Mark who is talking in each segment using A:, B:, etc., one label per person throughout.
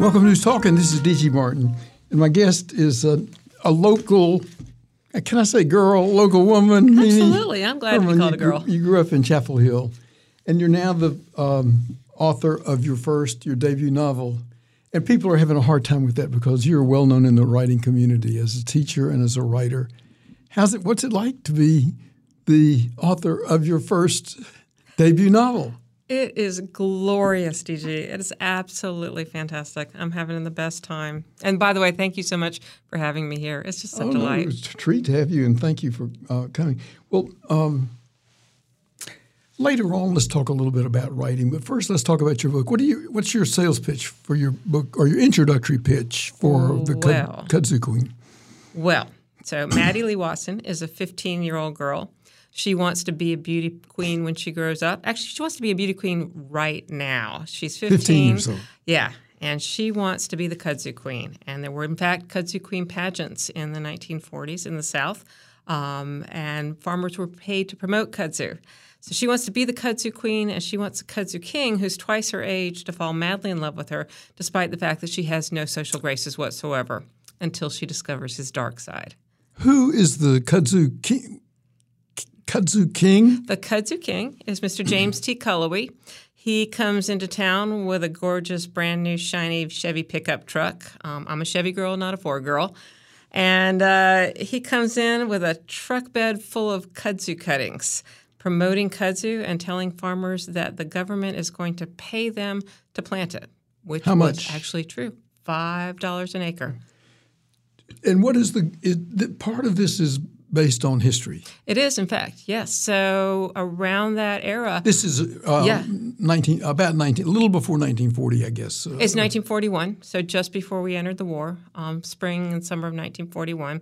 A: Welcome to Who's Talking. This is D.G. Martin, and my guest is a, a local. Can I say girl, local woman?
B: Absolutely. I'm glad to be called
A: you
B: a girl.
A: grew- You grew up in Chapel Hill, and you're now the um, author of your first, your debut novel. And people are having a hard time with that because you're well known in the writing community as a teacher and as a writer. How's it? What's it like to be the author of your first debut novel?
B: It is glorious, DG. It is absolutely fantastic. I'm having the best time. And by the way, thank you so much for having me here. It's just
A: Oh,
B: a
A: no,
B: delight.
A: it's a treat to have you, and thank you for uh, coming. Well, um, later on, let's talk a little bit about writing. But first, let's talk about your book. What do you? What's your sales pitch for your book, or your introductory pitch for the Kud- Kudzu Queen?
B: Well, so Maddie Lee Watson is a 15 year old girl. She wants to be a beauty queen when she grows up. Actually, she wants to be a beauty queen right now. She's 15.
A: 15 years old.
B: Yeah. And she wants to be the kudzu queen. And there were, in fact, kudzu queen pageants in the 1940s in the South. Um, and farmers were paid to promote kudzu. So she wants to be the kudzu queen, and she wants a kudzu king who's twice her age to fall madly in love with her, despite the fact that she has no social graces whatsoever, until she discovers his dark side.
A: Who is the Kudzu King? Kudzu King?
B: The kudzu king is Mr. James T. Cullowhee. He comes into town with a gorgeous, brand new, shiny Chevy pickup truck. Um, I'm a Chevy girl, not a Ford girl. And uh, he comes in with a truck bed full of kudzu cuttings, promoting kudzu and telling farmers that the government is going to pay them to plant it, which
A: How
B: was
A: much?
B: actually true $5 an acre.
A: And what is the, is, the part of this is based on history?
B: It is, in fact, yes. So around that era,
A: This is uh,
B: Yeah.
A: 19 about 19 a little before 1940, I guess. Uh,
B: It's 1941, so just before we entered the war, um, spring and summer of 1941.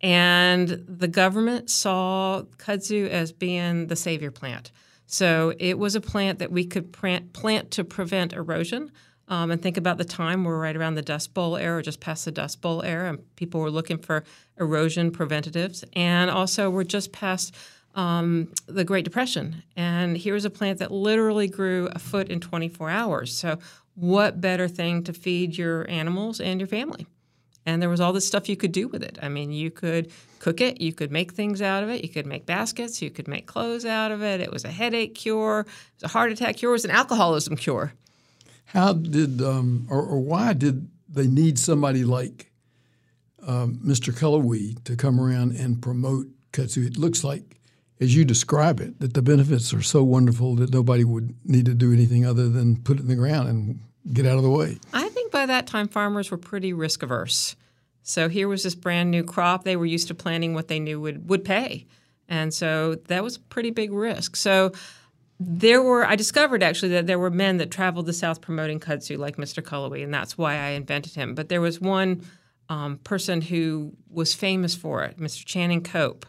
B: And the government saw kudzu as being the savior plant. So it was a plant that we could plant, plant to prevent erosion. Um, and think about the time we're right around the Dust Bowl era, or just past the Dust Bowl era, and people were looking for erosion preventatives. And also, we're just past um, the Great Depression. And here's a plant that literally grew a foot in 24 hours. So, what better thing to feed your animals and your family? And there was all this stuff you could do with it. I mean, you could cook it, you could make things out of it, you could make baskets, you could make clothes out of it. It was a headache cure, it was a heart attack cure, it was an alcoholism cure.
A: How did um, or, or why did they need somebody like um, Mr. Cullowhee to come around and promote kudzu? It looks like, as you describe it, that the benefits are so wonderful that nobody would need to do anything other than put it in the ground and get out of the way.
B: I think by that time farmers were pretty risk averse. So here was this brand new crop. They were used to planting what they knew would, would pay. And so that was a pretty big risk. So there were, I discovered actually that there were men that traveled the South promoting kudzu, like Mr. Cullowhee, and that's why I invented him. But there was one um, person who was famous for it, Mr. Channing Cope.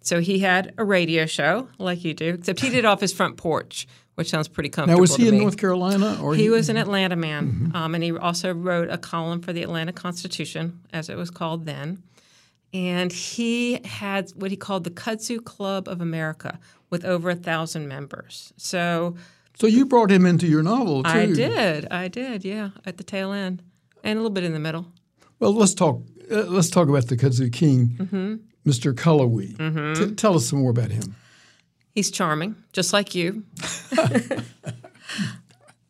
B: So he had a radio show, like you do, except he did it off his front porch, which sounds pretty comfortable.
A: Now, was he in
B: me.
A: North Carolina or
B: He was an Atlanta man, um, and he also wrote a column for the Atlanta Constitution, as it was called then. And he had what he called the Kudzu Club of America, with over a thousand members. So
A: So you brought him into your novel too.
B: I did, I did, yeah, at the tail end, and a little bit in the middle.
A: Well, let's talk. Uh, let's talk about the kudzu king,
B: Mm-hmm.
A: Mr. Cullowhee. T- tell us some more about him.
B: He's charming, just like you.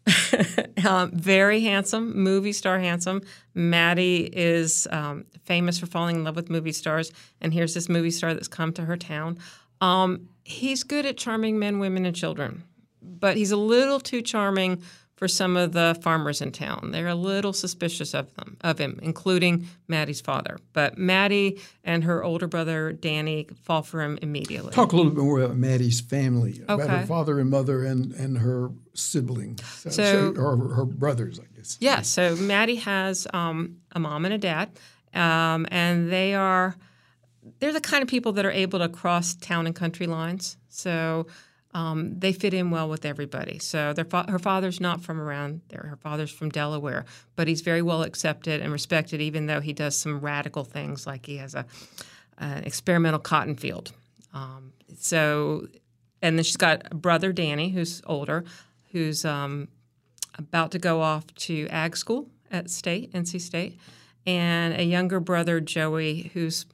B: um, very handsome, movie star handsome. Maddie is um, famous for falling in love with movie stars, and here's this movie star that's come to her town. Um, he's good at charming men, women, and children, but he's a little too charming for some of the farmers in town. They're a little suspicious of them, of him, including Maddie's father. But Maddie and her older brother Danny fall for him immediately.
A: Talk a little bit more about Maddie's family, about her father and mother, and, and her siblings, so,
B: So-
A: or her, her brothers, I guess.
B: Yeah, so Maddie has um, a mom and a dad, um, and they are they're the kind of people that are able to cross town and country lines. So um, they fit in well with everybody. So fa- her father's not from around there. Her father's from Delaware, but he's very well accepted and respected, even though he does some radical things, like he has a an experimental cotton field. Um, so, and then she's got a brother Danny, who's older, who's um, about to go off to ag school at State, NC State, and a younger brother, Joey, who's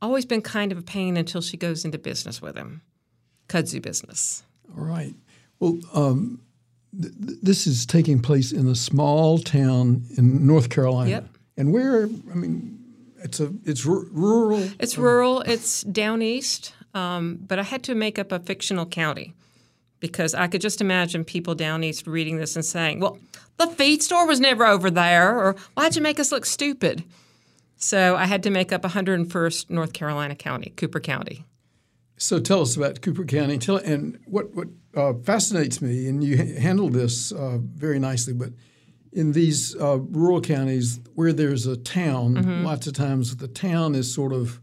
B: always been kind of a pain until she goes into business with him, kudzu business.
A: All right. Well, um, th- th- this is taking place in a small town in North Carolina.
B: Yep.
A: And where? I mean, it's a it's r- rural.
B: It's rural. It's down east, um, but I had to make up a fictional county because I could just imagine people down east reading this and saying, "Well, the feed store was never over there," or "Why'd you make us look stupid?" So I had to make up 101st North Carolina County, Cooper County.
A: So tell us about Cooper County. Tell and what what uh, fascinates me, and you ha- handle this uh, very nicely, but in these uh, rural counties where there's a town,
B: Mm-hmm.
A: lots of times the town is sort of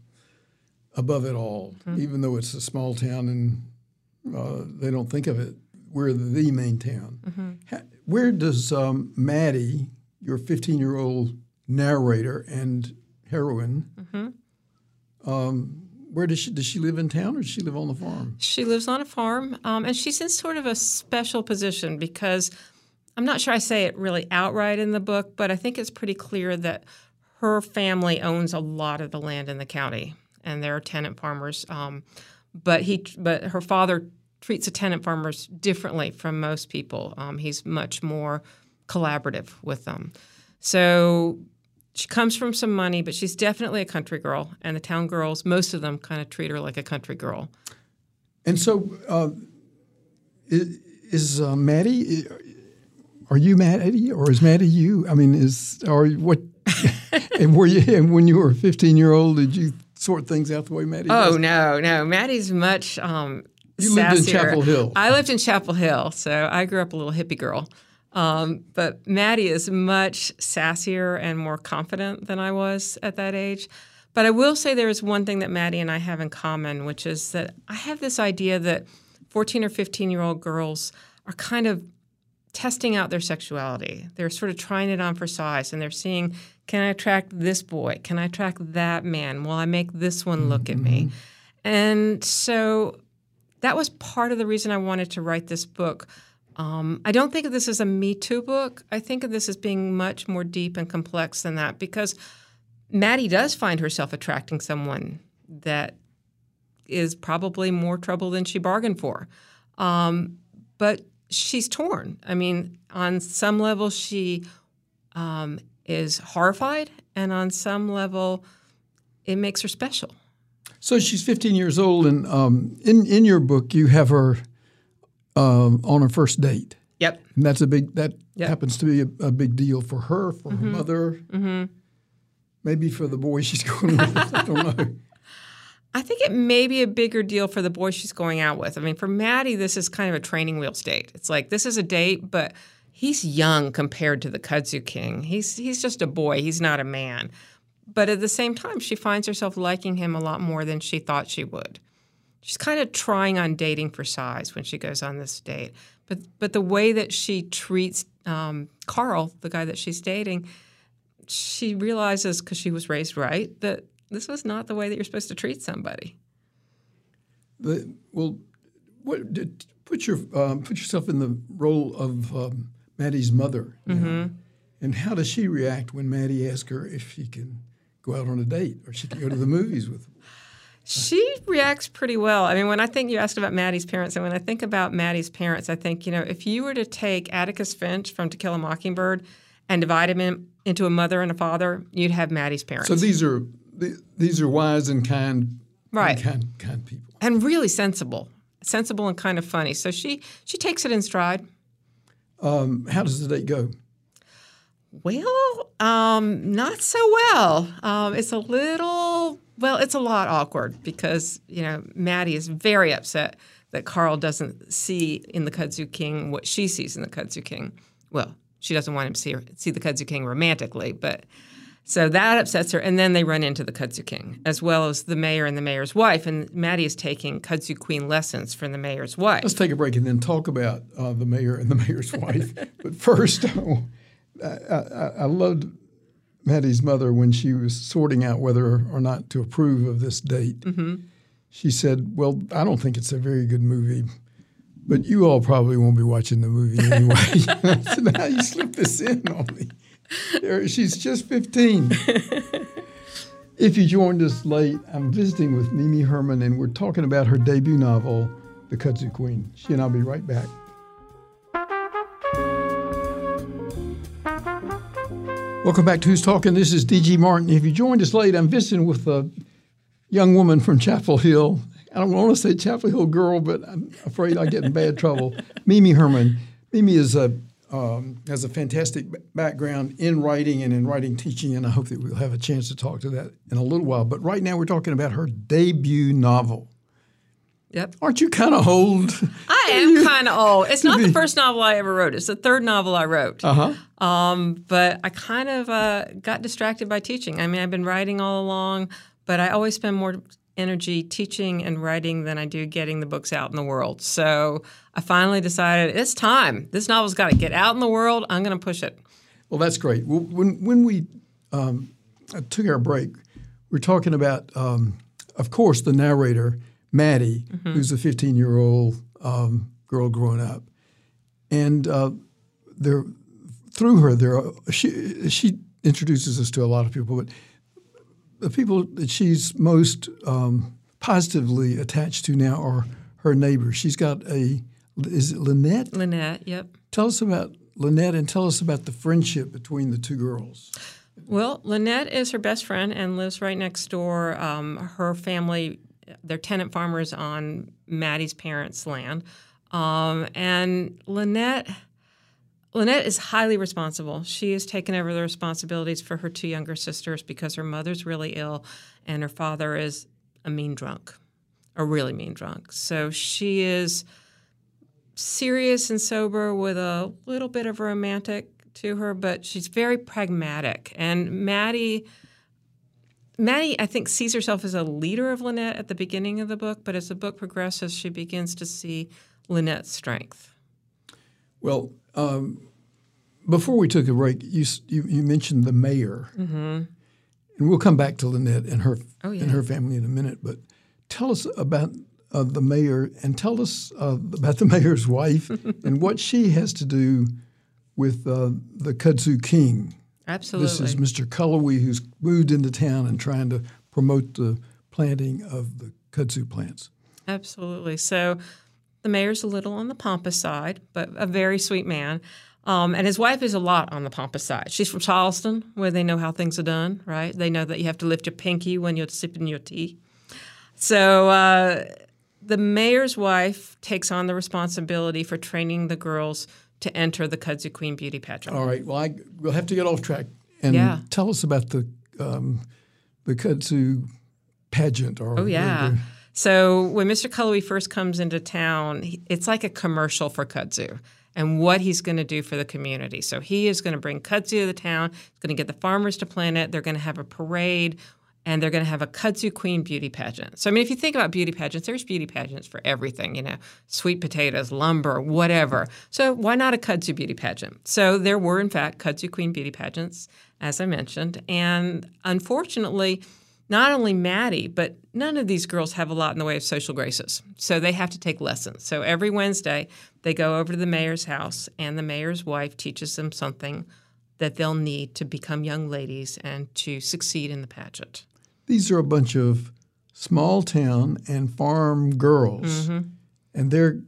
A: above it all,
B: Mm-hmm.
A: even though it's a small town and uh, they don't think of it. We're the main town.
B: Mm-hmm.
A: Where does um, Maddie, your 15 year old narrator and heroine,
B: Mm-hmm.
A: um, where does she does she live in town or does she live on the farm?
B: She lives on a farm, um, and she's in sort of a special position because I'm not sure I say it really outright in the book, but I think it's pretty clear that her family owns a lot of the land in the county, and they're tenant farmers. Um, but he, but her father treats the tenant farmers differently from most people. Um, he's much more collaborative with them. So she comes from some money, but she's definitely a country girl, and the town girls, most of them, kind of treat her like a country girl.
A: And so, uh, is, is uh, Maddie? Are you Maddie, or is Maddie you? I mean, is or what? and were you? And when you were a fifteen-year-old, did you sort things out the way Maddie?
B: Oh
A: does?
B: no, no. Maddie's much um
A: You lived in. Chapel Hill.
B: I lived in Chapel Hill, so I grew up a little hippie girl. Um, but Maddie is much sassier and more confident than I was at that age. But I will say there is one thing that Maddie and I have in common, which is that I have this idea that 14 or 15 year old girls are kind of testing out their sexuality. They're sort of trying it on for size and they're seeing can I attract this boy? Can I attract that man? Will I make this one look at me? And so that was part of the reason I wanted to write this book. Um, I don't think of this as a Me Too book. I think of this as being much more deep and complex than that because Maddie does find herself attracting someone that is probably more trouble than she bargained for. Um, but she's torn. I mean, on some level, she um, is horrified, and on some level, it makes her special.
A: So she's 15 years old, and um, in in your book, you have her um, on her first date,
B: Yep.
A: and that's a big that
B: Yep.
A: happens to be a, a big deal for her, for her mother, maybe for the boy she's going with. I don't know.
B: I think it may be a bigger deal for the boy she's going out with. I mean, for Maddie, this is kind of a training wheels date. It's like this is a date, but he's young compared to the Kudzu King. He's he's just a boy. He's not a man. But at the same time, she finds herself liking him a lot more than she thought she would. She's kind of trying on dating for size when she goes on this date. But but the way that she treats um, Carl, the guy that she's dating, she realizes because she was raised right that this was not the way that you're supposed to treat somebody.
A: The, well, what, did, put your um, put yourself in the role of um, Maddie's mother, now. and how does she react when Maddie asks her if she can go out on a date or she can go to the movies with? Them?
B: She reacts pretty well. I mean, when I think you asked about Maddie's parents, and when I think about Maddie's parents, I think, you know, if you were to take Atticus Finch from To Kill a Mockingbird and divide him in, into a mother and a father, you'd have Maddie's parents.
A: So these are these are wise and kind,
B: Right.
A: and kind kind people.
B: and really sensible. Sensible and kind of funny. So she she takes it in stride.
A: Um, how does the date go?
B: Well, um, not so well. Um, it's a little, well, it's a lot awkward because, you know, Maddie is very upset that Carl doesn't see in the Kudzu King what she sees in the Kudzu King. Well, she doesn't want him to see, her, see the Kudzu King romantically, but so that upsets her. And then they run into the Kudzu King, as well as the mayor and the mayor's wife. And Maddie is taking Kudzu Queen lessons from the mayor's wife.
A: Let's take a break and then talk about uh, the mayor and the mayor's wife. But first, I, I, uh, uh, uh, I loved Maddie's mother when she was sorting out whether or not to approve of this date.
B: Mm-hmm.
A: She said, "Well, I don't think it's a very good movie." But you all probably won't be watching the movie anyway. Said, "How you slip this in on me?" She's just 15. if you joined us late, I'm visiting with Mimi Herman, and we're talking about her debut novel, The Kudzu Queen. She and I'll be right back. Welcome back to Who's Talking. This is D.G. Martin. If you joined us late, I'm visiting with a young woman from Chapel Hill. I don't want to say Chapel Hill girl, but I'm afraid I get in bad trouble. Mimi Herman. Mimi is a um, has a fantastic background in writing and in writing teaching, and I hope that we'll have a chance to talk to that in a little while. But right now, we're talking about her debut novel.
B: Yep.
A: Aren't you kind of old?
B: I am kind of old. It's not the first novel I ever wrote. It's the third novel I wrote.
A: Uh huh.
B: Um, but I kind of uh, got distracted by teaching. I mean, I've been writing all along, but I always spend more energy teaching and writing than I do getting the books out in the world. So I finally decided it's time. This novel's got to get out in the world. I'm going to push it.
A: Well, that's great. Well, when when we um, took our break, we are talking about, um, of course, the narrator Maddie, mm-hmm. who's a 15 year old um, girl growing up, and uh, there through her there are, she she introduces us to a lot of people, but the people that she's most um, positively attached to now are her neighbors. She's got a is it Lynette?
B: Lynette, yep.
A: Tell us about Lynette and tell us about the friendship between the two girls.
B: Well, Lynette is her best friend and lives right next door. Um, her family they're tenant farmers on Maddie's parents' land. Um, and Lynette, Lynette is highly responsible. She has taken over the responsibilities for her two younger sisters because her mother's really ill and her father is a mean drunk, a really mean drunk. So she is serious and sober with a little bit of romantic to her, but she's very pragmatic. And Maddie Maddie, I think, sees herself as a leader of Lynette at the beginning of the book, but as the book progresses, she begins to see Lynette's strength.
A: Well, um, before we took a break, you you, you mentioned the mayor,
B: mm-hmm.
A: and we'll come back to Lynette and her
B: oh, yeah.
A: and her family in a minute. But tell us about uh, the mayor, and tell us uh, about the mayor's wife and what she has to do with uh, the Kudzu King.
B: Absolutely.
A: This is Mr. Cullowhee who's moved into town and trying to promote the planting of the kudzu plants.
B: Absolutely. So the mayor's a little on the pompous side, but a very sweet man. Um, and his wife is a lot on the pompous side. She's from Charleston, where they know how things are done, right? They know that you have to lift your pinky when you're sipping your tea. So uh, the mayor's wife takes on the responsibility for training the girls to enter the Kudzu Queen Beauty Pageant.
A: All right. Well, I, we'll have to get off track and
B: yeah.
A: tell us about the um, the Kudzu pageant. Or
B: oh yeah. The, so when Mr. Cullowhee first comes into town, it's like a commercial for kudzu and what he's going to do for the community. So he is going to bring kudzu to the town. He's going to get the farmers to plant it. They're going to have a parade and they're going to have a kudzu queen beauty pageant. So I mean, if you think about beauty pageants, there's beauty pageants for everything, you know, sweet potatoes, lumber, whatever. So why not a kudzu beauty pageant? So there were in fact kudzu queen beauty pageants, as I mentioned, and unfortunately. Not only Maddie, but none of these girls have a lot in the way of social graces. So they have to take lessons. So every Wednesday, they go over to the mayor's house, and the mayor's wife teaches them something that they'll need to become young ladies and to succeed in the pageant
A: these are a bunch of small town and farm girls,
B: mm-hmm.
A: and they're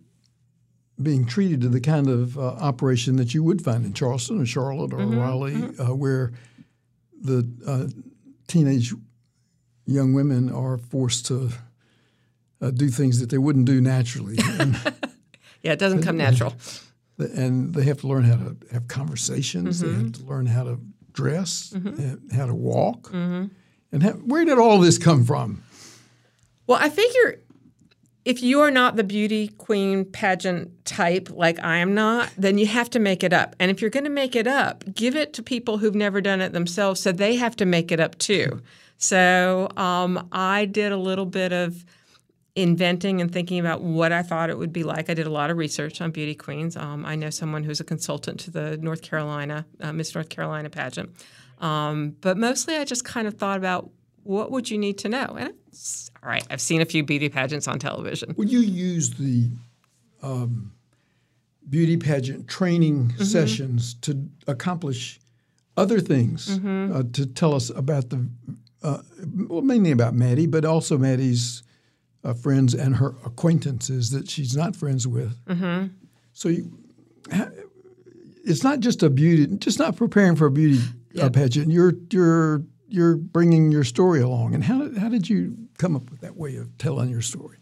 A: being treated to the kind of uh, operation that you would find in Charleston or Charlotte or
B: mm-hmm.
A: Raleigh,
B: mm-hmm.
A: uh, where the uh, teenage young women are forced to uh, do things that they wouldn't do naturally.
B: Yeah, it doesn't come natural.
A: And they have to learn how to have conversations. They
B: Mm-hmm.
A: have to learn how to dress, how to walk.
B: Mm-hmm.
A: And how, where did all this come from?
B: Well, I figure if you're not the beauty queen pageant type like I am not, then you have to make it up. And if you're going to make it up, give it to people who've never done it themselves so they have to make it up too. So um, I did a little bit of inventing and thinking about what I thought it would be like. I did a lot of research on beauty queens. Um, I know someone who's a consultant to the North Carolina uh, Miss North Carolina pageant. Um, but mostly, I just kind of thought about what would you need to know. And all right, I've seen a few beauty pageants on television.
A: Well, you use the um, beauty pageant training mm-hmm. sessions to accomplish other things
B: Mm-hmm.
A: uh, to tell us about the, uh, well, mainly about Maddie, but also Maddie's uh, friends and her acquaintances that she's not friends with.
B: Mm-hmm.
A: So you, it's not just a beauty, just not preparing for a beauty uh, pageant. You're you're you're bringing your story along. And how did, how did you come up with that way of telling your story?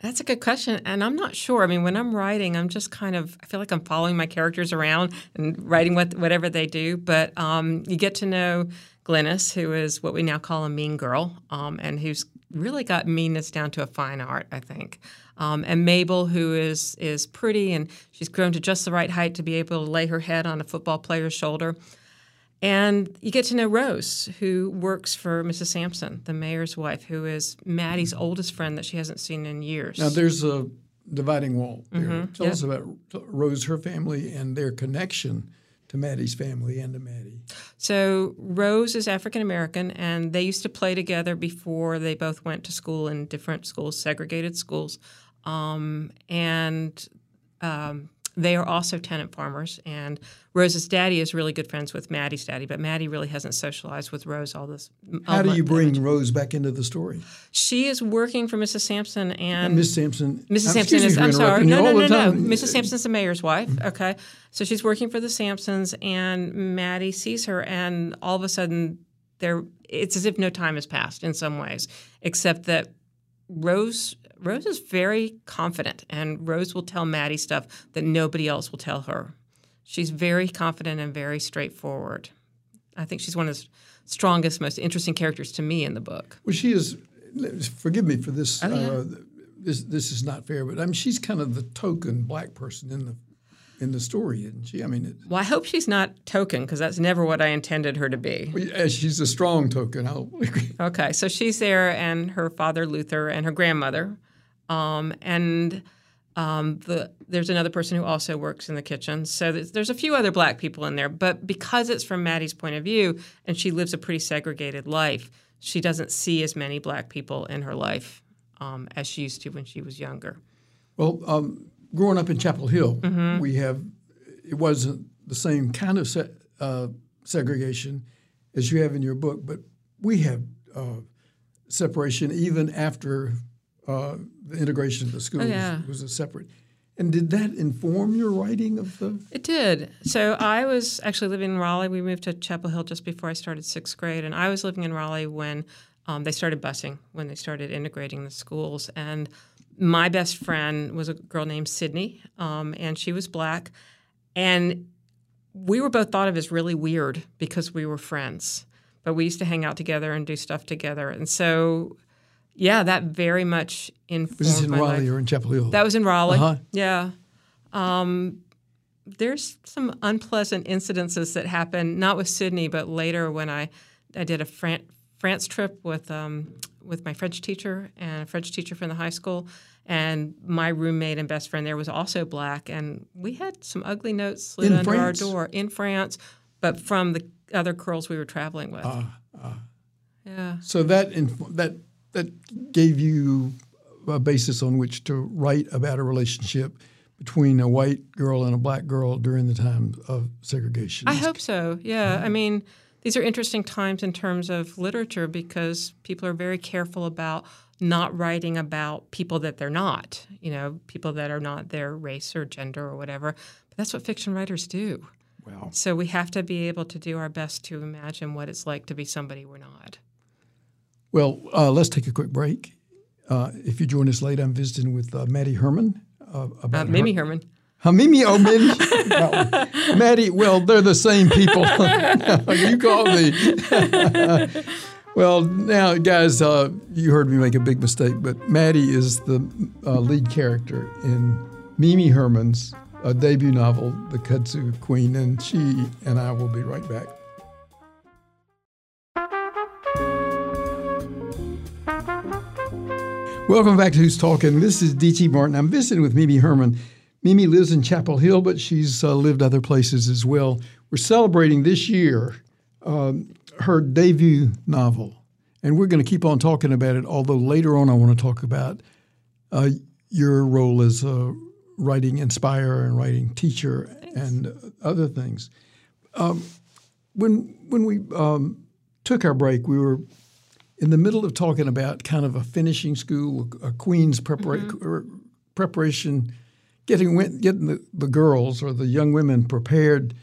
B: That's a good question, and I'm not sure. I mean, when I'm writing, I'm just kind of I feel like I'm following my characters around and writing what whatever they do. But um, you get to know Glennis, who is what we now call a mean girl, um, and who's really got meanness down to a fine art, I think. Um, and Mabel, who is is pretty and she's grown to just the right height to be able to lay her head on a football player's shoulder. And you get to know Rose, who works for Mrs. Sampson, the mayor's wife, who is Maddie's oldest friend that she hasn't seen in years.
A: Now there's a dividing wall there. Tell
B: Mm-hmm. yeah.
A: us about Rose, her family, and their connection to Maddie's family and to Maddie.
B: So Rose is African American, and they used to play together before they both went to school in different schools, segregated schools. Um, and um, they are also tenant farmers. And Rose's daddy is really good friends with Maddie's daddy, but Maddie really hasn't socialized with Rose all this.
A: How do you bring
B: much.
A: Rose back into the story?
B: She is working for Mrs. Sampson, and
A: Miss Sampson.
B: Mrs.
A: uh,
B: Sampson is. I'm sorry. No, no, no, no. Mrs. Sampson's the mayor's wife. Okay, so she's working for the Sampsons, and Maddie sees her, and all of a sudden, there. It's as if no time has passed in some ways, except that Rose. Rose is very confident, and Rose will tell Maddie stuff that nobody else will tell her. She's very confident and very straightforward. I think she's one of the strongest, most interesting characters to me in the book.
A: Well, she is. Forgive me for this.
B: Oh, yeah.
A: uh, this this is not fair, but I mean, she's kind of the token black person in the in the story, isn't she? I mean, it,
B: Well, I hope she's not token because that's never what I intended her to be.
A: as she's a strong token. I'll agree.
B: Okay, so she's there, and her father Luther, and her grandmother, um, and um, the there's another person who also works in the kitchen. So there's, there's a few other black people in there, but because it's from Maddie's point of view, and she lives a pretty segregated life, she doesn't see as many black people in her life um, as she used to when she was younger.
A: Well, um, growing up in Chapel Hill,
B: Mm-hmm.
A: we have it wasn't the same kind of se- uh, segregation as you have in your book, but we have uh, separation even after uh, the integration of the schools.
B: Oh, yeah.
A: Was a separate. And did that inform your writing of the?
B: It did. So I was actually living in Raleigh. We moved to Chapel Hill just before I started sixth grade, and I was living in Raleigh when um, they started busing, when they started integrating the schools. And my best friend was a girl named Sydney, um, and she was black, and we were both thought of as really weird because we were friends. But we used to hang out together and do stuff together, and so yeah, that very much informed
A: Was this in
B: my life.
A: Raleigh or in Chapel Hill?
B: That was in Raleigh.
A: Uh-huh.
B: Yeah. Um, there's some unpleasant incidences that happened, not with Sydney, but later when I, I did a Fran- France trip with um, with my French teacher and a French teacher from the high school, and my roommate and best friend there was also black, and we had some ugly notes slid
A: In
B: under
A: France?
B: our door in France, but from the other girls we were traveling with.
A: Ah,
B: yeah.
A: So that inf- that that gave you a basis on which to write about a relationship between a white girl and a black girl during the time of segregation.
B: I hope so. Yeah. I mean, these are interesting times in terms of literature because people are very careful about not writing about people that they're not, you know, people that are not their race or gender or whatever. But that's what fiction writers do.
A: Wow.
B: So we have to be able to do our best to imagine what it's like to be somebody we're not.
A: Well, uh, let's take a quick break. Uh, if you join us late, I'm visiting with uh, Maddie Herman uh,
B: Uh,
A: about her-
B: Mimi Herman.
A: Huh, Mimi, oh, Mimi. No. Maddie, well, they're the same people. you call me. well, now, guys, uh, you heard me make a big mistake, but Maddie is the uh, lead character in Mimi Herman's uh, debut novel, The Kudzu Queen, and she and I will be right back. Welcome back to Who's Talking. This is D.G. Martin. I'm visiting with Mimi Herman. Mimi lives in Chapel Hill, but she's uh, lived other places as well. We're celebrating this year um, her debut novel, and we're going to keep on talking about it. Although later on, I want to talk about uh, your role as a writing inspirer and writing teacher and other things. Um, when when we um, took our break, we were in the middle of talking about kind of a finishing school, a queen's prepara-
B: Mm-hmm.
A: preparation, getting getting the, the girls or the young women prepared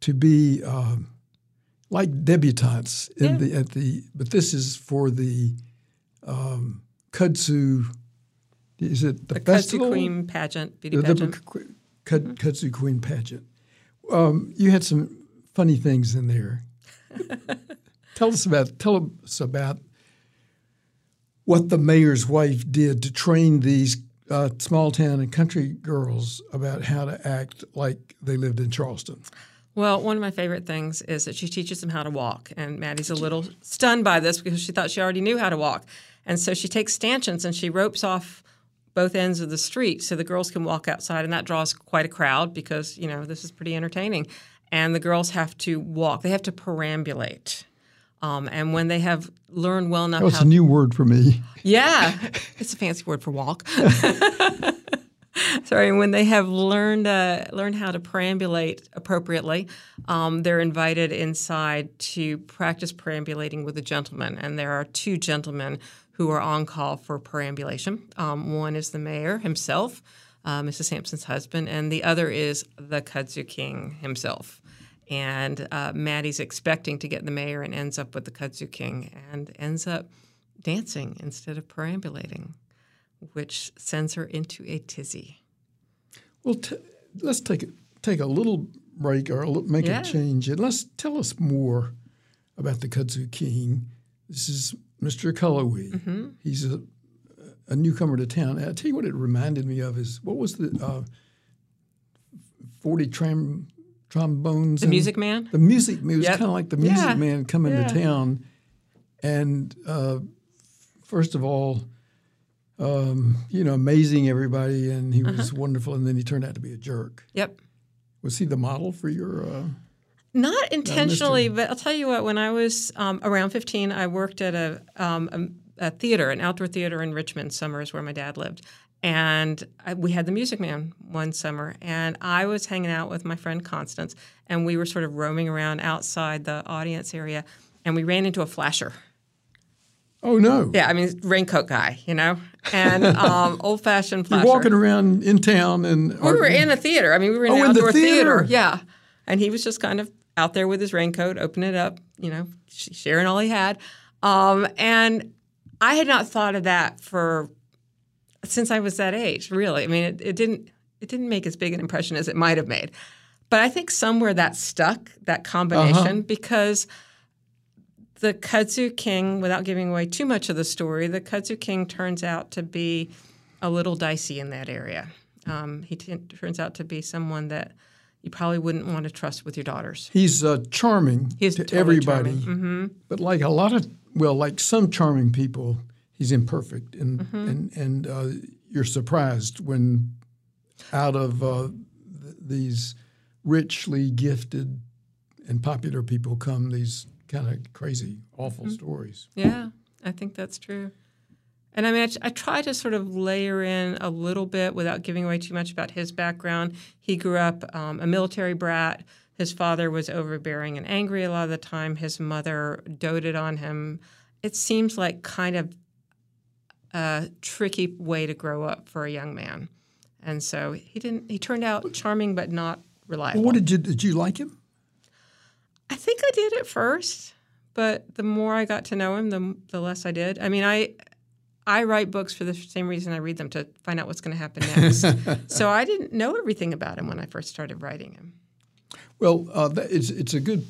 A: to be um, like debutantes in
B: Yeah.
A: the at the. But this is for the um, kudzu. Is it the,
B: The Kudzu? Queen pageant, beauty
A: the, the
B: pageant.
A: Qu- Kud- Kudzu Queen pageant. Um, you had some funny things in there. tell us about tell us about what the mayor's wife did to train these uh, small town and country girls about how to act like they lived in Charleston.
B: Well, one of my favorite things is that she teaches them how to walk. And Maddie's a little stunned by this because she thought she already knew how to walk. And so she takes stanchions and she ropes off both ends of the street so the girls can walk outside. And that draws quite a crowd because, you know, this is pretty entertaining. And the girls have to walk, they have to perambulate. Um, and when they have learned well enough
A: That was
B: how
A: a new word for me.
B: yeah, it's a fancy word for walk. Sorry, when they have learned uh, learned how to perambulate appropriately, um, they're invited inside to practice perambulating with a gentleman. And there are two gentlemen who are on call for perambulation. Um, one is the mayor himself, uh, Mrs. Sampson's husband, and the other is the Kudzu King himself. And uh, Maddie's expecting to get the mayor and ends up with the Kudzu King and ends up dancing instead of perambulating, which sends her into a tizzy.
A: Well, t- let's take a, take a little break or a make
B: Yeah.
A: a change, and let's tell us more about the Kudzu King. This is Mr. Cullowhee.
B: Mm-hmm.
A: He's a, a newcomer to town. I tell you what, it reminded me of is what was the uh, forty tram trombones?
B: The
A: and-
B: Music Man?
A: The music. It was
B: Yep.
A: kind of like the Music
B: Yeah.
A: Man coming
B: Yeah.
A: to town, and uh, first of all. Um, you know, amazing everybody, and he
B: Uh-huh.
A: was wonderful. And then he turned out to be a jerk.
B: Yep.
A: Was he the model for your? Uh,
B: Not intentionally, but I'll tell you what. When I was um, around 15, I worked at a, um, a, a theater, an outdoor theater in Richmond, summers where my dad lived. And I, we had the Music Man one summer, and I was hanging out with my friend Constance, and we were sort of roaming around outside the audience area, and we ran into a flasher.
A: oh no!
B: Yeah, I mean, raincoat guy, you know, and um, old fashioned
A: You're
B: flasher.
A: walking around in town, and
B: We were in a theater. I mean, we were in
A: Oh,
B: an
A: in the
B: outdoor
A: theater.
B: Yeah. And he was just kind of out there with his raincoat, opening it up, you know, sharing all he had. Um, and I had not thought of that for since I was that age, really. I mean, it, it didn't it didn't make as big an impression as it might have made. But I think somewhere that stuck, that combination,
A: Uh-huh.
B: because the Kudzu King, without giving away too much of the story, the Kudzu King turns out to be a little dicey in that area. Um, he t- turns out to be someone that you probably wouldn't want to trust with your daughters.
A: he's uh, charming
B: He's
A: to
B: totally
A: everybody,
B: charming. Mm-hmm.
A: but like a lot of well, like some charming people, he's imperfect, and
B: Mm-hmm.
A: and and uh, you're surprised when out of uh, th- these richly gifted and popular people come these kind of crazy, awful
B: Mm-hmm.
A: stories.
B: Yeah, I think that's true. And I mean, I, try to sort of layer in a little bit without giving away too much about his background. He grew up um, a military brat. His father was overbearing and angry a lot of the time. His mother doted on him. It seems like kind of a tricky way to grow up for a young man. And so he didn't. He turned out charming, but not reliable.
A: Well, what did you did you like him?
B: I think I did at first, but the more I got to know him, the the less I did. I mean, I I write books for the same reason I read them to find out what's going to happen next. so I didn't know everything about him when I first started writing him.
A: Well, uh, that, it's it's a good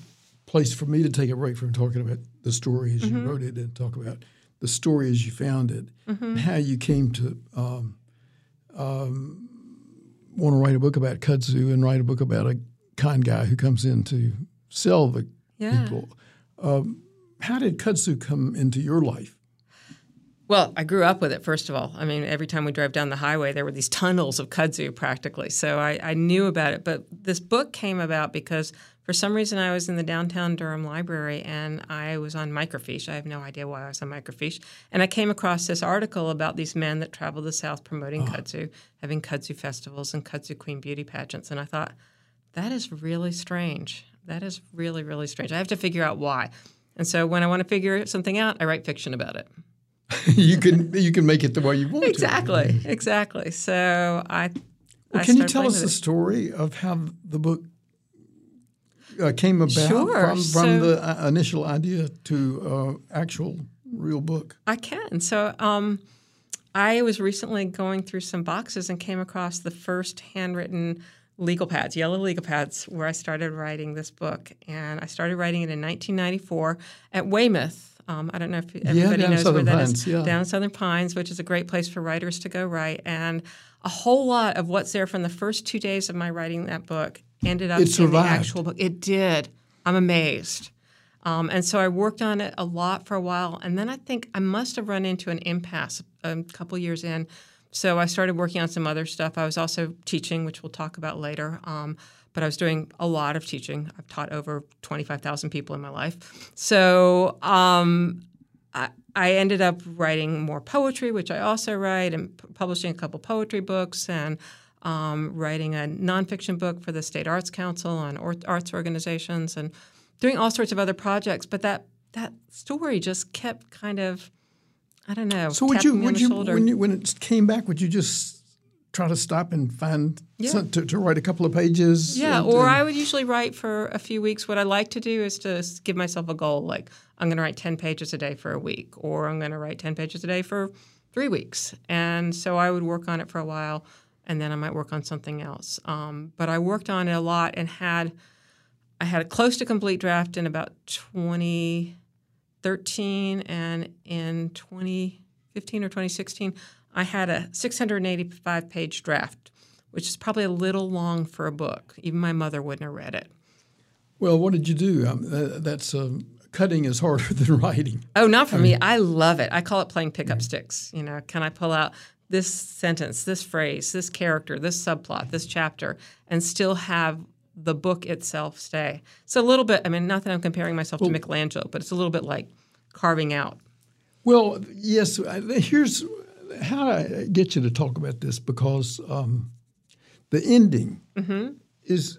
A: place for me to take a break from talking about the story as you wrote it and talk about the story as you found it, and how you came to um, um, want to write a book about kudzu and write a book about a kind guy who comes in to sell the
B: Yeah.
A: people. Um, how did kudzu come into your life?
B: Well, I grew up with it, first of all. I mean, every time we drove down the highway, there were these tunnels of kudzu practically. So I, I knew about it. But this book came about because for some reason I was in the downtown Durham library and I was on microfiche. I have no idea why I was on microfiche. And I came across this article about these men that traveled the South promoting kudzu, having kudzu festivals and kudzu queen beauty pageants. And I thought, that is really strange. That is really, really strange. I have to figure out why. And so when I want to figure something out, I write fiction about it.
A: you can you can make it the way you want
B: exactly, to. Exactly. So I.
A: Well, I can you tell us the story of how the book uh, came about
B: sure.
A: from, from so, the uh, initial idea to uh, actual real book?
B: I can. So um, I was recently going through some boxes and came across the first handwritten legal pads, yellow legal pads, where I started writing this book. And I started writing it in 1994 at Weymouth. Um, I don't know if everybody
A: yeah,
B: knows
A: Southern
B: where that
A: Pines,
B: is.
A: Yeah.
B: Down Southern Pines, which is a great place for writers to go write. And a whole lot of what's there from the first two days of my writing that book ended up
A: it
B: in the actual book. It did. I'm amazed. Um, and so I worked on it a lot for a while, and then I think I must have run into an impasse a couple years in. So I started working on some other stuff. I was also teaching, which we'll talk about later. Um, but I was doing a lot of teaching. I've taught over 25,000 people in my life. So um, I, I, ended up writing more poetry, which I also write, and p- publishing a couple poetry books and um, writing a nonfiction book for the State Arts Council on or- arts organizations and doing all sorts of other projects. But that that story just kept kind of, I don't know.
A: So would you would you when you when it came back, would you just try to stop and find
B: yeah.
A: some, to, to, write a couple of pages?
B: Yeah,
A: and,
B: or
A: and
B: I would usually write for a few weeks. What I like to do is to give myself a goal, like I'm going to write ten pages a day for a week, or I'm going to write ten pages a day for three weeks. And so I would work on it for a while and then I might work on something else. Um, but I worked on it a lot and had I had a close to complete draft in about 2013, and in 2015 or 2016, I had a 685 page draft, which is probably a little long for a book. Even my mother wouldn't have read it.
A: Well, what did you do? Um, that, that's um, cutting is harder than writing.
B: Oh, not for I me. Mean, I love it. I call it playing pickup sticks. You know, can I pull out this sentence, this phrase, this character, this subplot, this chapter, and still have the book itself stay. So a little bit, I mean, not that I'm comparing myself well, to Michelangelo, but it's a little bit like carving out.
A: Well, yes. Here's how I get you to talk about this because um, the ending
B: mm-hmm.
A: is.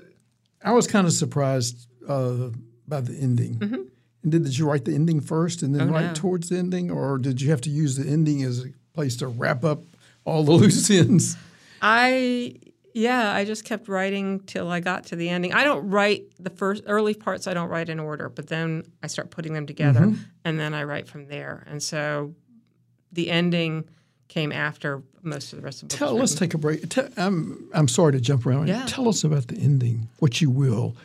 A: I was kind of surprised uh, by the ending.
B: Mm-hmm.
A: And did, did you write the ending first and then
B: oh,
A: write
B: no.
A: towards the ending, or did you have to use the ending as a place to wrap up all the loose ends?
B: I yeah, I just kept writing till I got to the ending. I don't write the first early parts. I don't write in order, but then I start putting them together,
A: mm-hmm.
B: and then I write from there. And so, the ending came after most of the rest of the book.
A: Tell, let's take a break. Tell, I'm I'm sorry to jump around.
B: Yeah.
A: Tell us about the ending, what you will,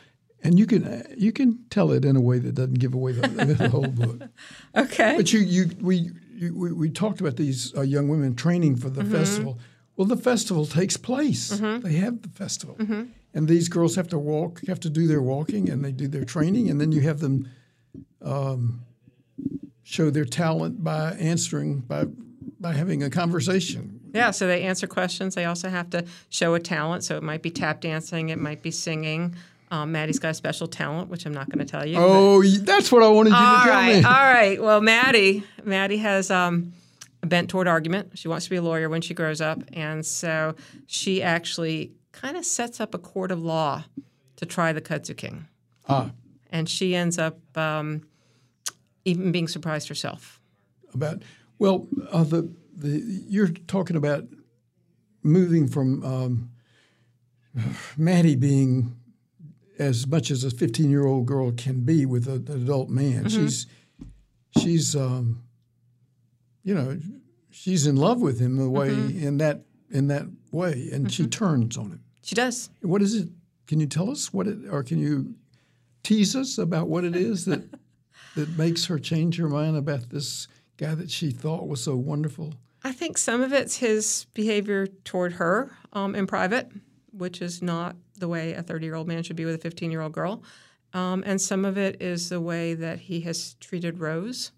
A: and you can you can tell it in a way that doesn't give away the, the whole book.
B: Okay.
A: But you you we you, we, we, talked about these uh, young women training for the mm-hmm. festival. Well, the festival takes place.
B: Mm-hmm.
A: They have the festival,
B: mm-hmm.
A: and these girls have to walk, have to do their walking, and they do their training, and then you have them um, show their talent by answering by by having a conversation.
B: Yeah, so they answer questions. They also have to show a talent. So it might be tap dancing, it might be singing. Um, Maddie's got a special talent, which I'm not going to tell you.
A: Oh, that's what I wanted you
B: to
A: tell
B: right,
A: me.
B: All right. Well, Maddie, Maddie has um, a bent toward argument. She wants to be a lawyer when she grows up, and so she actually kind of sets up a court of law to try the Kudzu King.
A: Ah.
B: And she ends up um, even being surprised herself.
A: About well, uh, the the you're talking about moving from um, Maddie being as much as a 15 year old girl can be with a, an adult man.
B: Mm-hmm.
A: She's she's um, you know she's in love with him the way
B: mm-hmm.
A: in that in that way, and mm-hmm. she turns on him.
B: She does.
A: What is it? Can you tell us what it, or can you tease us about what it is that that makes her change her mind about this guy that she thought was so wonderful?
B: I think some of it's his behavior toward her um, in private, which is not the way a 30 year old man should be with a 15 year old girl. Um, and some of it is the way that he has treated Rose,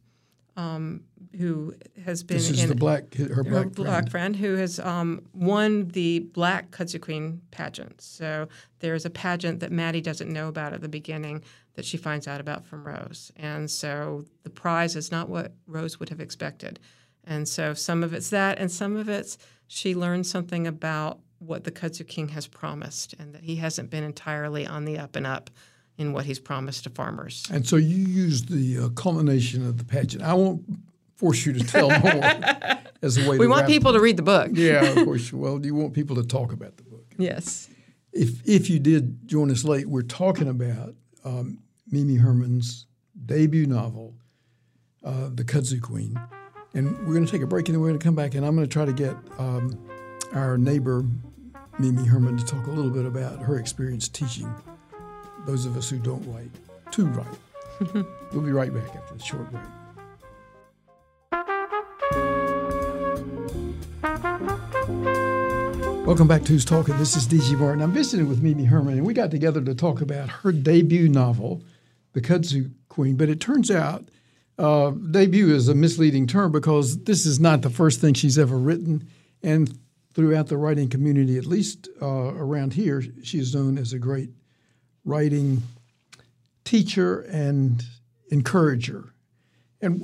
B: um, who has been
A: this is
B: in
A: the black her black,
B: her black friend. who has um, won the Black Kudzu Queen pageant. So there's a pageant that Maddie doesn't know about at the beginning that she finds out about from Rose, and so the prize is not what Rose would have expected. And so some of it's that, and some of it's she learns something about what the Kudzu King has promised, and that he hasn't been entirely on the up and up. in what he's promised to farmers.
A: And so you used the uh, culmination of the pageant. I won't force you to tell more as a way.
B: We want people to read the book.
A: Yeah, of course. Well, you want people to talk about the book.
B: Yes.
A: If if you did join us late, we're talking about um, Mimi Herman's debut novel, uh, The Kudzu Queen, and we're going to take a break and then we're going to come back and I'm going to try to get um, our neighbor Mimi Herman to talk a little bit about her experience teaching those of us who don't write to write. we'll be right back after the short break. Welcome back to Who's Talking. This is D.G. Martin. I'm visiting with Mimi Herman, and we got together to talk about her debut novel, The Kudzu Queen. But it turns out uh, debut is a misleading term because this is not the first thing she's ever written. And throughout the writing community, at least uh, around here, she's known as a great writing teacher and encourager. And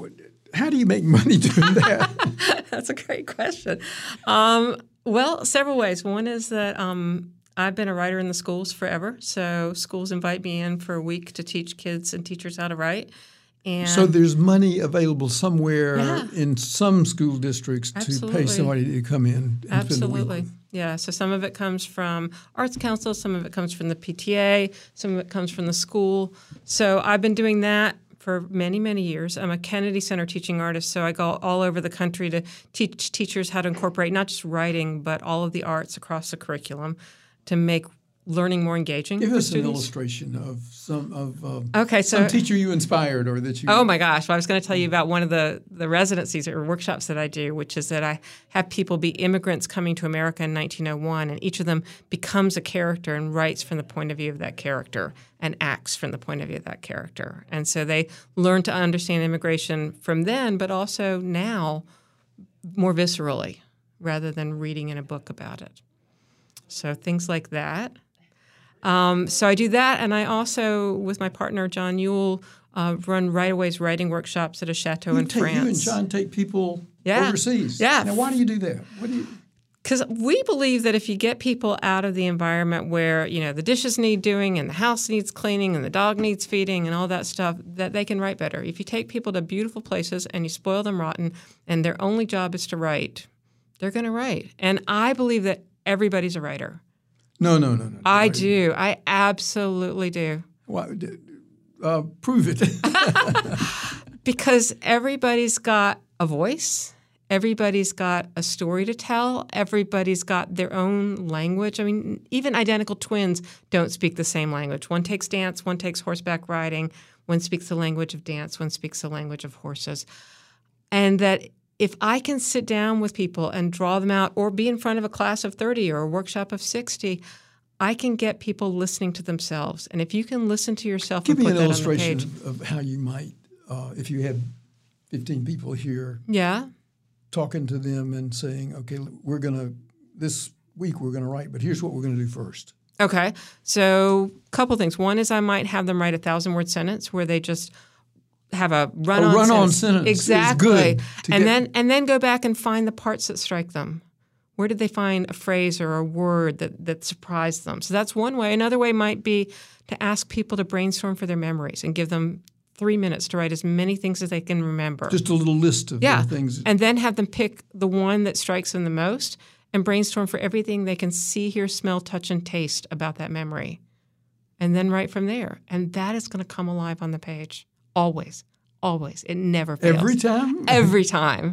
A: how do you make money doing that?
B: That's a great question. Um, well, several ways. One is that um, I've been a writer in the schools forever. So schools invite me in for a week to teach kids and teachers how to write. And
A: So there's money available somewhere
B: Yeah.
A: in some school districts to pay somebody to come in and spend a week.
B: Absolutely. Yeah. So some of it comes from Arts Council, some of it comes from the PTA, some of it comes from the school. So I've been doing that for many, many years. I'm a Kennedy Center teaching artist, so I go all over the country to teach teachers how to incorporate not just writing, but all of the arts across the curriculum to make learning more engaging
A: Give us an illustration of some of um,
B: Okay, so
A: some teacher you inspired or that you.
B: Oh my gosh! Well, I was going to tell you about one of the the residencies or workshops that I do, which is that I have people be immigrants coming to America in 1901, and each of them becomes a character and writes from the point of view of that character and acts from the point of view of that character. And so they learn to understand immigration from then, but also now more viscerally, rather than reading in a book about it. So things like that. Um, so I do that, and I also, with my partner John Yewell, uh, run Writeaways writing workshops at a chateau
A: you
B: in
A: take,
B: France.
A: You and John take people
B: Yeah.
A: overseas.
B: Yeah.
A: Now, why do you do that? What do you?
B: Because we believe that if you get people out of the environment where you know the dishes need doing and the house needs cleaning and the dog needs feeding and all that stuff, that they can write better. If you take people to beautiful places and you spoil them rotten, and their only job is to write, they're going to write. And I believe that everybody's a writer.
A: No, no, no, no.
B: I do. I absolutely do.
A: Why, uh, prove it.
B: Because everybody's got a voice, everybody's got a story to tell, everybody's got their own language. I mean, even identical twins don't speak the same language. One takes dance, one takes horseback riding, one speaks the language of dance, one speaks the language of horses. And that if I can sit down with people and draw them out or be in front of a class of 30 or a workshop of 60, I can get people listening to themselves. And if you can listen to yourself
A: Give me
B: put
A: an
B: that on the
A: illustration
B: page.
A: of how you might, uh, if you had 15 people here,
B: Yeah.
A: talking to them and saying, okay, we're going to, this week we're going to write, but here's what we're going to do first.
B: Okay. So, a couple things. One is I might have them write a thousand word sentence where they just have a run on
A: run-on sentence is
B: exactly,
A: good
B: and then and then go back and find the parts that strike them. Where did they find a phrase or a word that that surprised them? So that's one way. Another way might be to ask people to brainstorm for their memories and give them three minutes to write as many things as they can remember.
A: Just a little list of
B: Yeah.
A: things.
B: And then have them pick the one that strikes them the most and brainstorm for everything they can see, hear, smell, touch, and taste about that memory. And then write from there. And that is going to come alive on the page. Always. Always. It never fails.
A: Every time?
B: Every time.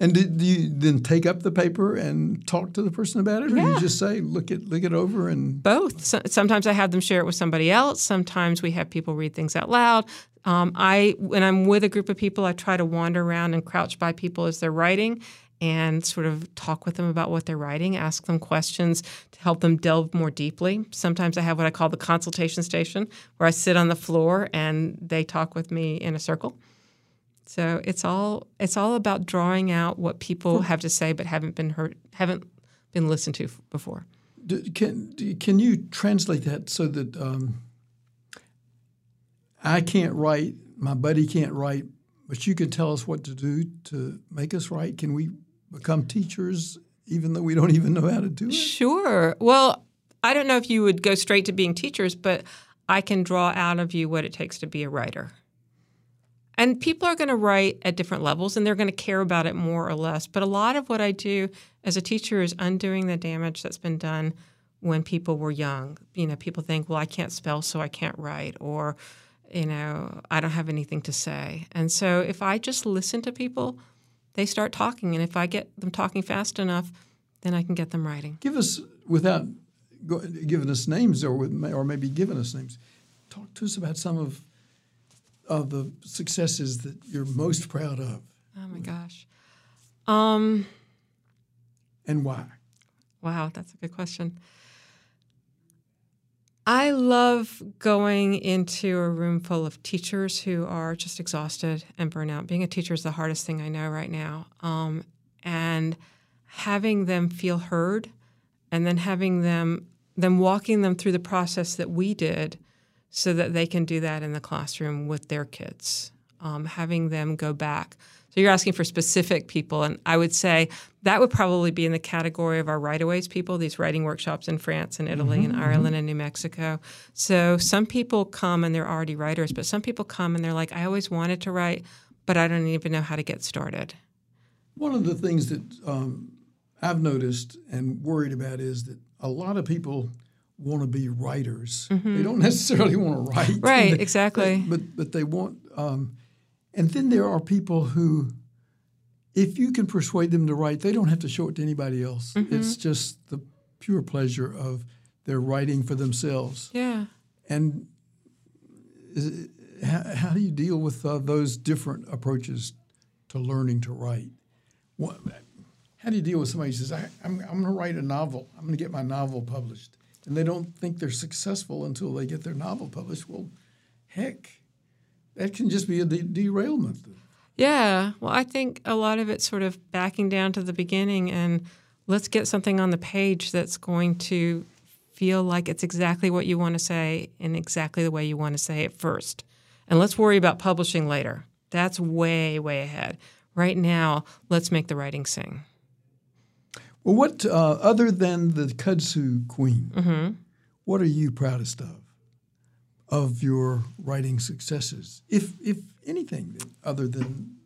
A: And did do you then take up the paper and talk to the person about it, or do you just say, "Look it, look it over," and
B: Both. So, sometimes I have them share it with somebody else. Sometimes we have people read things out loud. Um, I, when I'm with a group of people, I try to wander around and crouch by people as they're writing, and sort of talk with them about what they're writing, ask them questions to help them delve more deeply. Sometimes I have what I call the consultation station, where I sit on the floor and they talk with me in a circle. So it's all it's all about drawing out what people have to say but haven't been heard, haven't been listened to before.
A: do, can can you translate that so that um, I can't write, my buddy can't write, but you can tell us what to do to make us write? Can we become teachers even though we don't even know how to do it?
B: Sure. Well, I don't know if you would go straight to being teachers, but I can draw out of you what it takes to be a writer. And people are going to write at different levels and they're going to care about it more or less. But a lot of what I do as a teacher is undoing the damage that's been done when people were young. You know, people think, well, I can't spell, so I can't write, or, you know, I don't have anything to say. And so if I just listen to people, they start talking. And if I get them talking fast enough, then I can get them writing.
A: Give us, without go, giving us names or, with, or maybe giving us names, talk to us about some of, of the successes that you're most proud of.
B: Oh my gosh. Um,
A: and why?
B: Wow, that's a good question. I love going into a room full of teachers who are just exhausted and burnt out. Being a teacher is the hardest thing I know right now. Um, and having them feel heard and then having them then walking them through the process that we did so that they can do that in the classroom with their kids um, having them go back so you're asking for specific people, and I would say that would probably be in the category of our Writeaways people, these writing workshops in France and Italy mm-hmm, and Ireland mm-hmm. and New Mexico. So some people come and they're already writers, but some people come and they're like, I always wanted to write, but I don't even know how to get started.
A: One of the things that um, I've noticed and worried about is that a lot of people want to be writers. Mm-hmm. They don't necessarily want to write.
B: Right, they, exactly.
A: But but they want um, and then there are people who, if you can persuade them to write, they don't have to show it to anybody else. Mm-hmm. It's just the pure pleasure of their writing for themselves.
B: Yeah.
A: And it, how, how, do you deal with uh, those different approaches to learning to write? What, how do you deal with somebody who says, I, am I'm, I'm going to write a novel, I'm going to get my novel published, and they don't think they're successful until they get their novel published? Well, heck, that can just be a de- derailment.
B: Yeah. Well, I think a lot of it's sort of backing down to the beginning and let's get something on the page that's going to feel like it's exactly what you want to say in exactly the way you want to say it first. And let's worry about publishing later. That's way, way ahead. Right now, let's make the writing sing.
A: Well, what, uh, other than the Kudzu Queen, mm-hmm. what are you proudest of? Of your writing successes, if if anything other than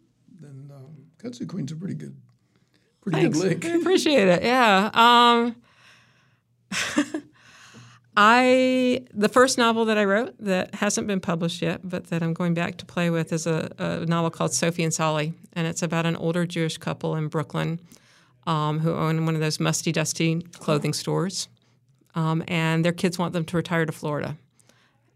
A: than um, Kudzu Queen's a pretty good pretty
B: Thanks.
A: good lick.
B: I appreciate it. Yeah. Um, I the first novel that I wrote that hasn't been published yet, but that I'm going back to play with is a, a novel called Sophie and Solly, and it's about an older Jewish couple in Brooklyn um, who own one of those musty, dusty clothing stores, um, and their kids want them to retire to Florida.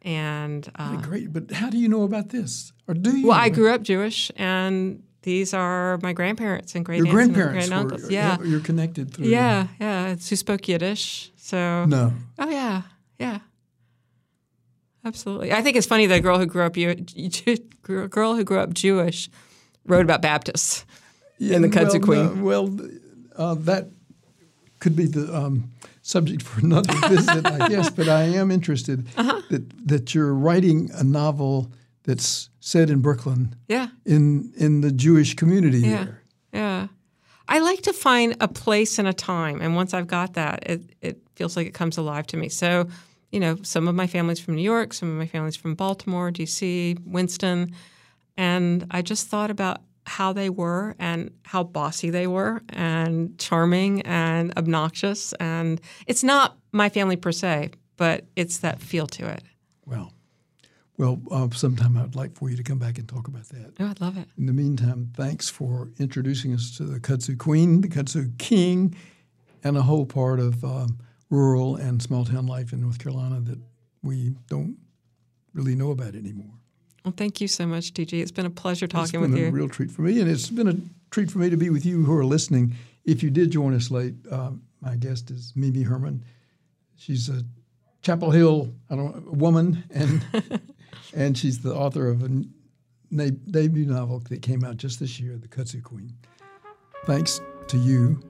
B: And
A: uh, great, but how do you know about this, or do you?
B: Well, I grew up Jewish, and these are my grandparents and great
A: Your grandparents
B: and
A: grand uncles. Yeah, you're connected through.
B: Yeah, yeah. It's Who spoke Yiddish? So
A: no.
B: Oh yeah, yeah. Absolutely. I think it's funny that a girl who grew up a girl who grew up Jewish wrote about Baptists yeah, in the Kudzu
A: well,
B: Queen.
A: No, well, uh, that could be the um, subject for another visit, I guess. But I am interested uh-huh. that that you're writing a novel that's set in Brooklyn.
B: Yeah.
A: In in the Jewish community
B: yeah. Yeah. I like to find a place and a time, and once I've got that, it it feels like it comes alive to me. So, you know, some of my family's from New York, some of my family's from Baltimore, D.C., Winston, and I just thought about how they were and how bossy they were and charming and obnoxious. And it's not my family per se, but it's that feel to it.
A: Well, well, uh, sometime I'd like for you to come back and talk about that.
B: Oh, I'd love it.
A: In the meantime, thanks for introducing us to the Kudzu Queen, the Kudzu King, and a whole part of um, rural and small town life in North Carolina that we don't really know about anymore.
B: Well, thank you so much, TG. It's been a pleasure talking
A: with
B: you.
A: It's been a real treat for me, and it's been a treat for me to be with you who are listening. If you did join us late, uh, my guest is Mimi Herman. She's a Chapel Hill I don't woman, and and she's the author of a debut novel that came out just this year, The Kudzu Queen. Thanks to you,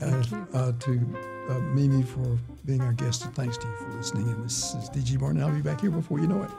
B: uh, you. Uh,
A: to uh, Mimi for being our guest, and thanks to you for listening. And this is D.G. Martin. I'll be back here before you know it.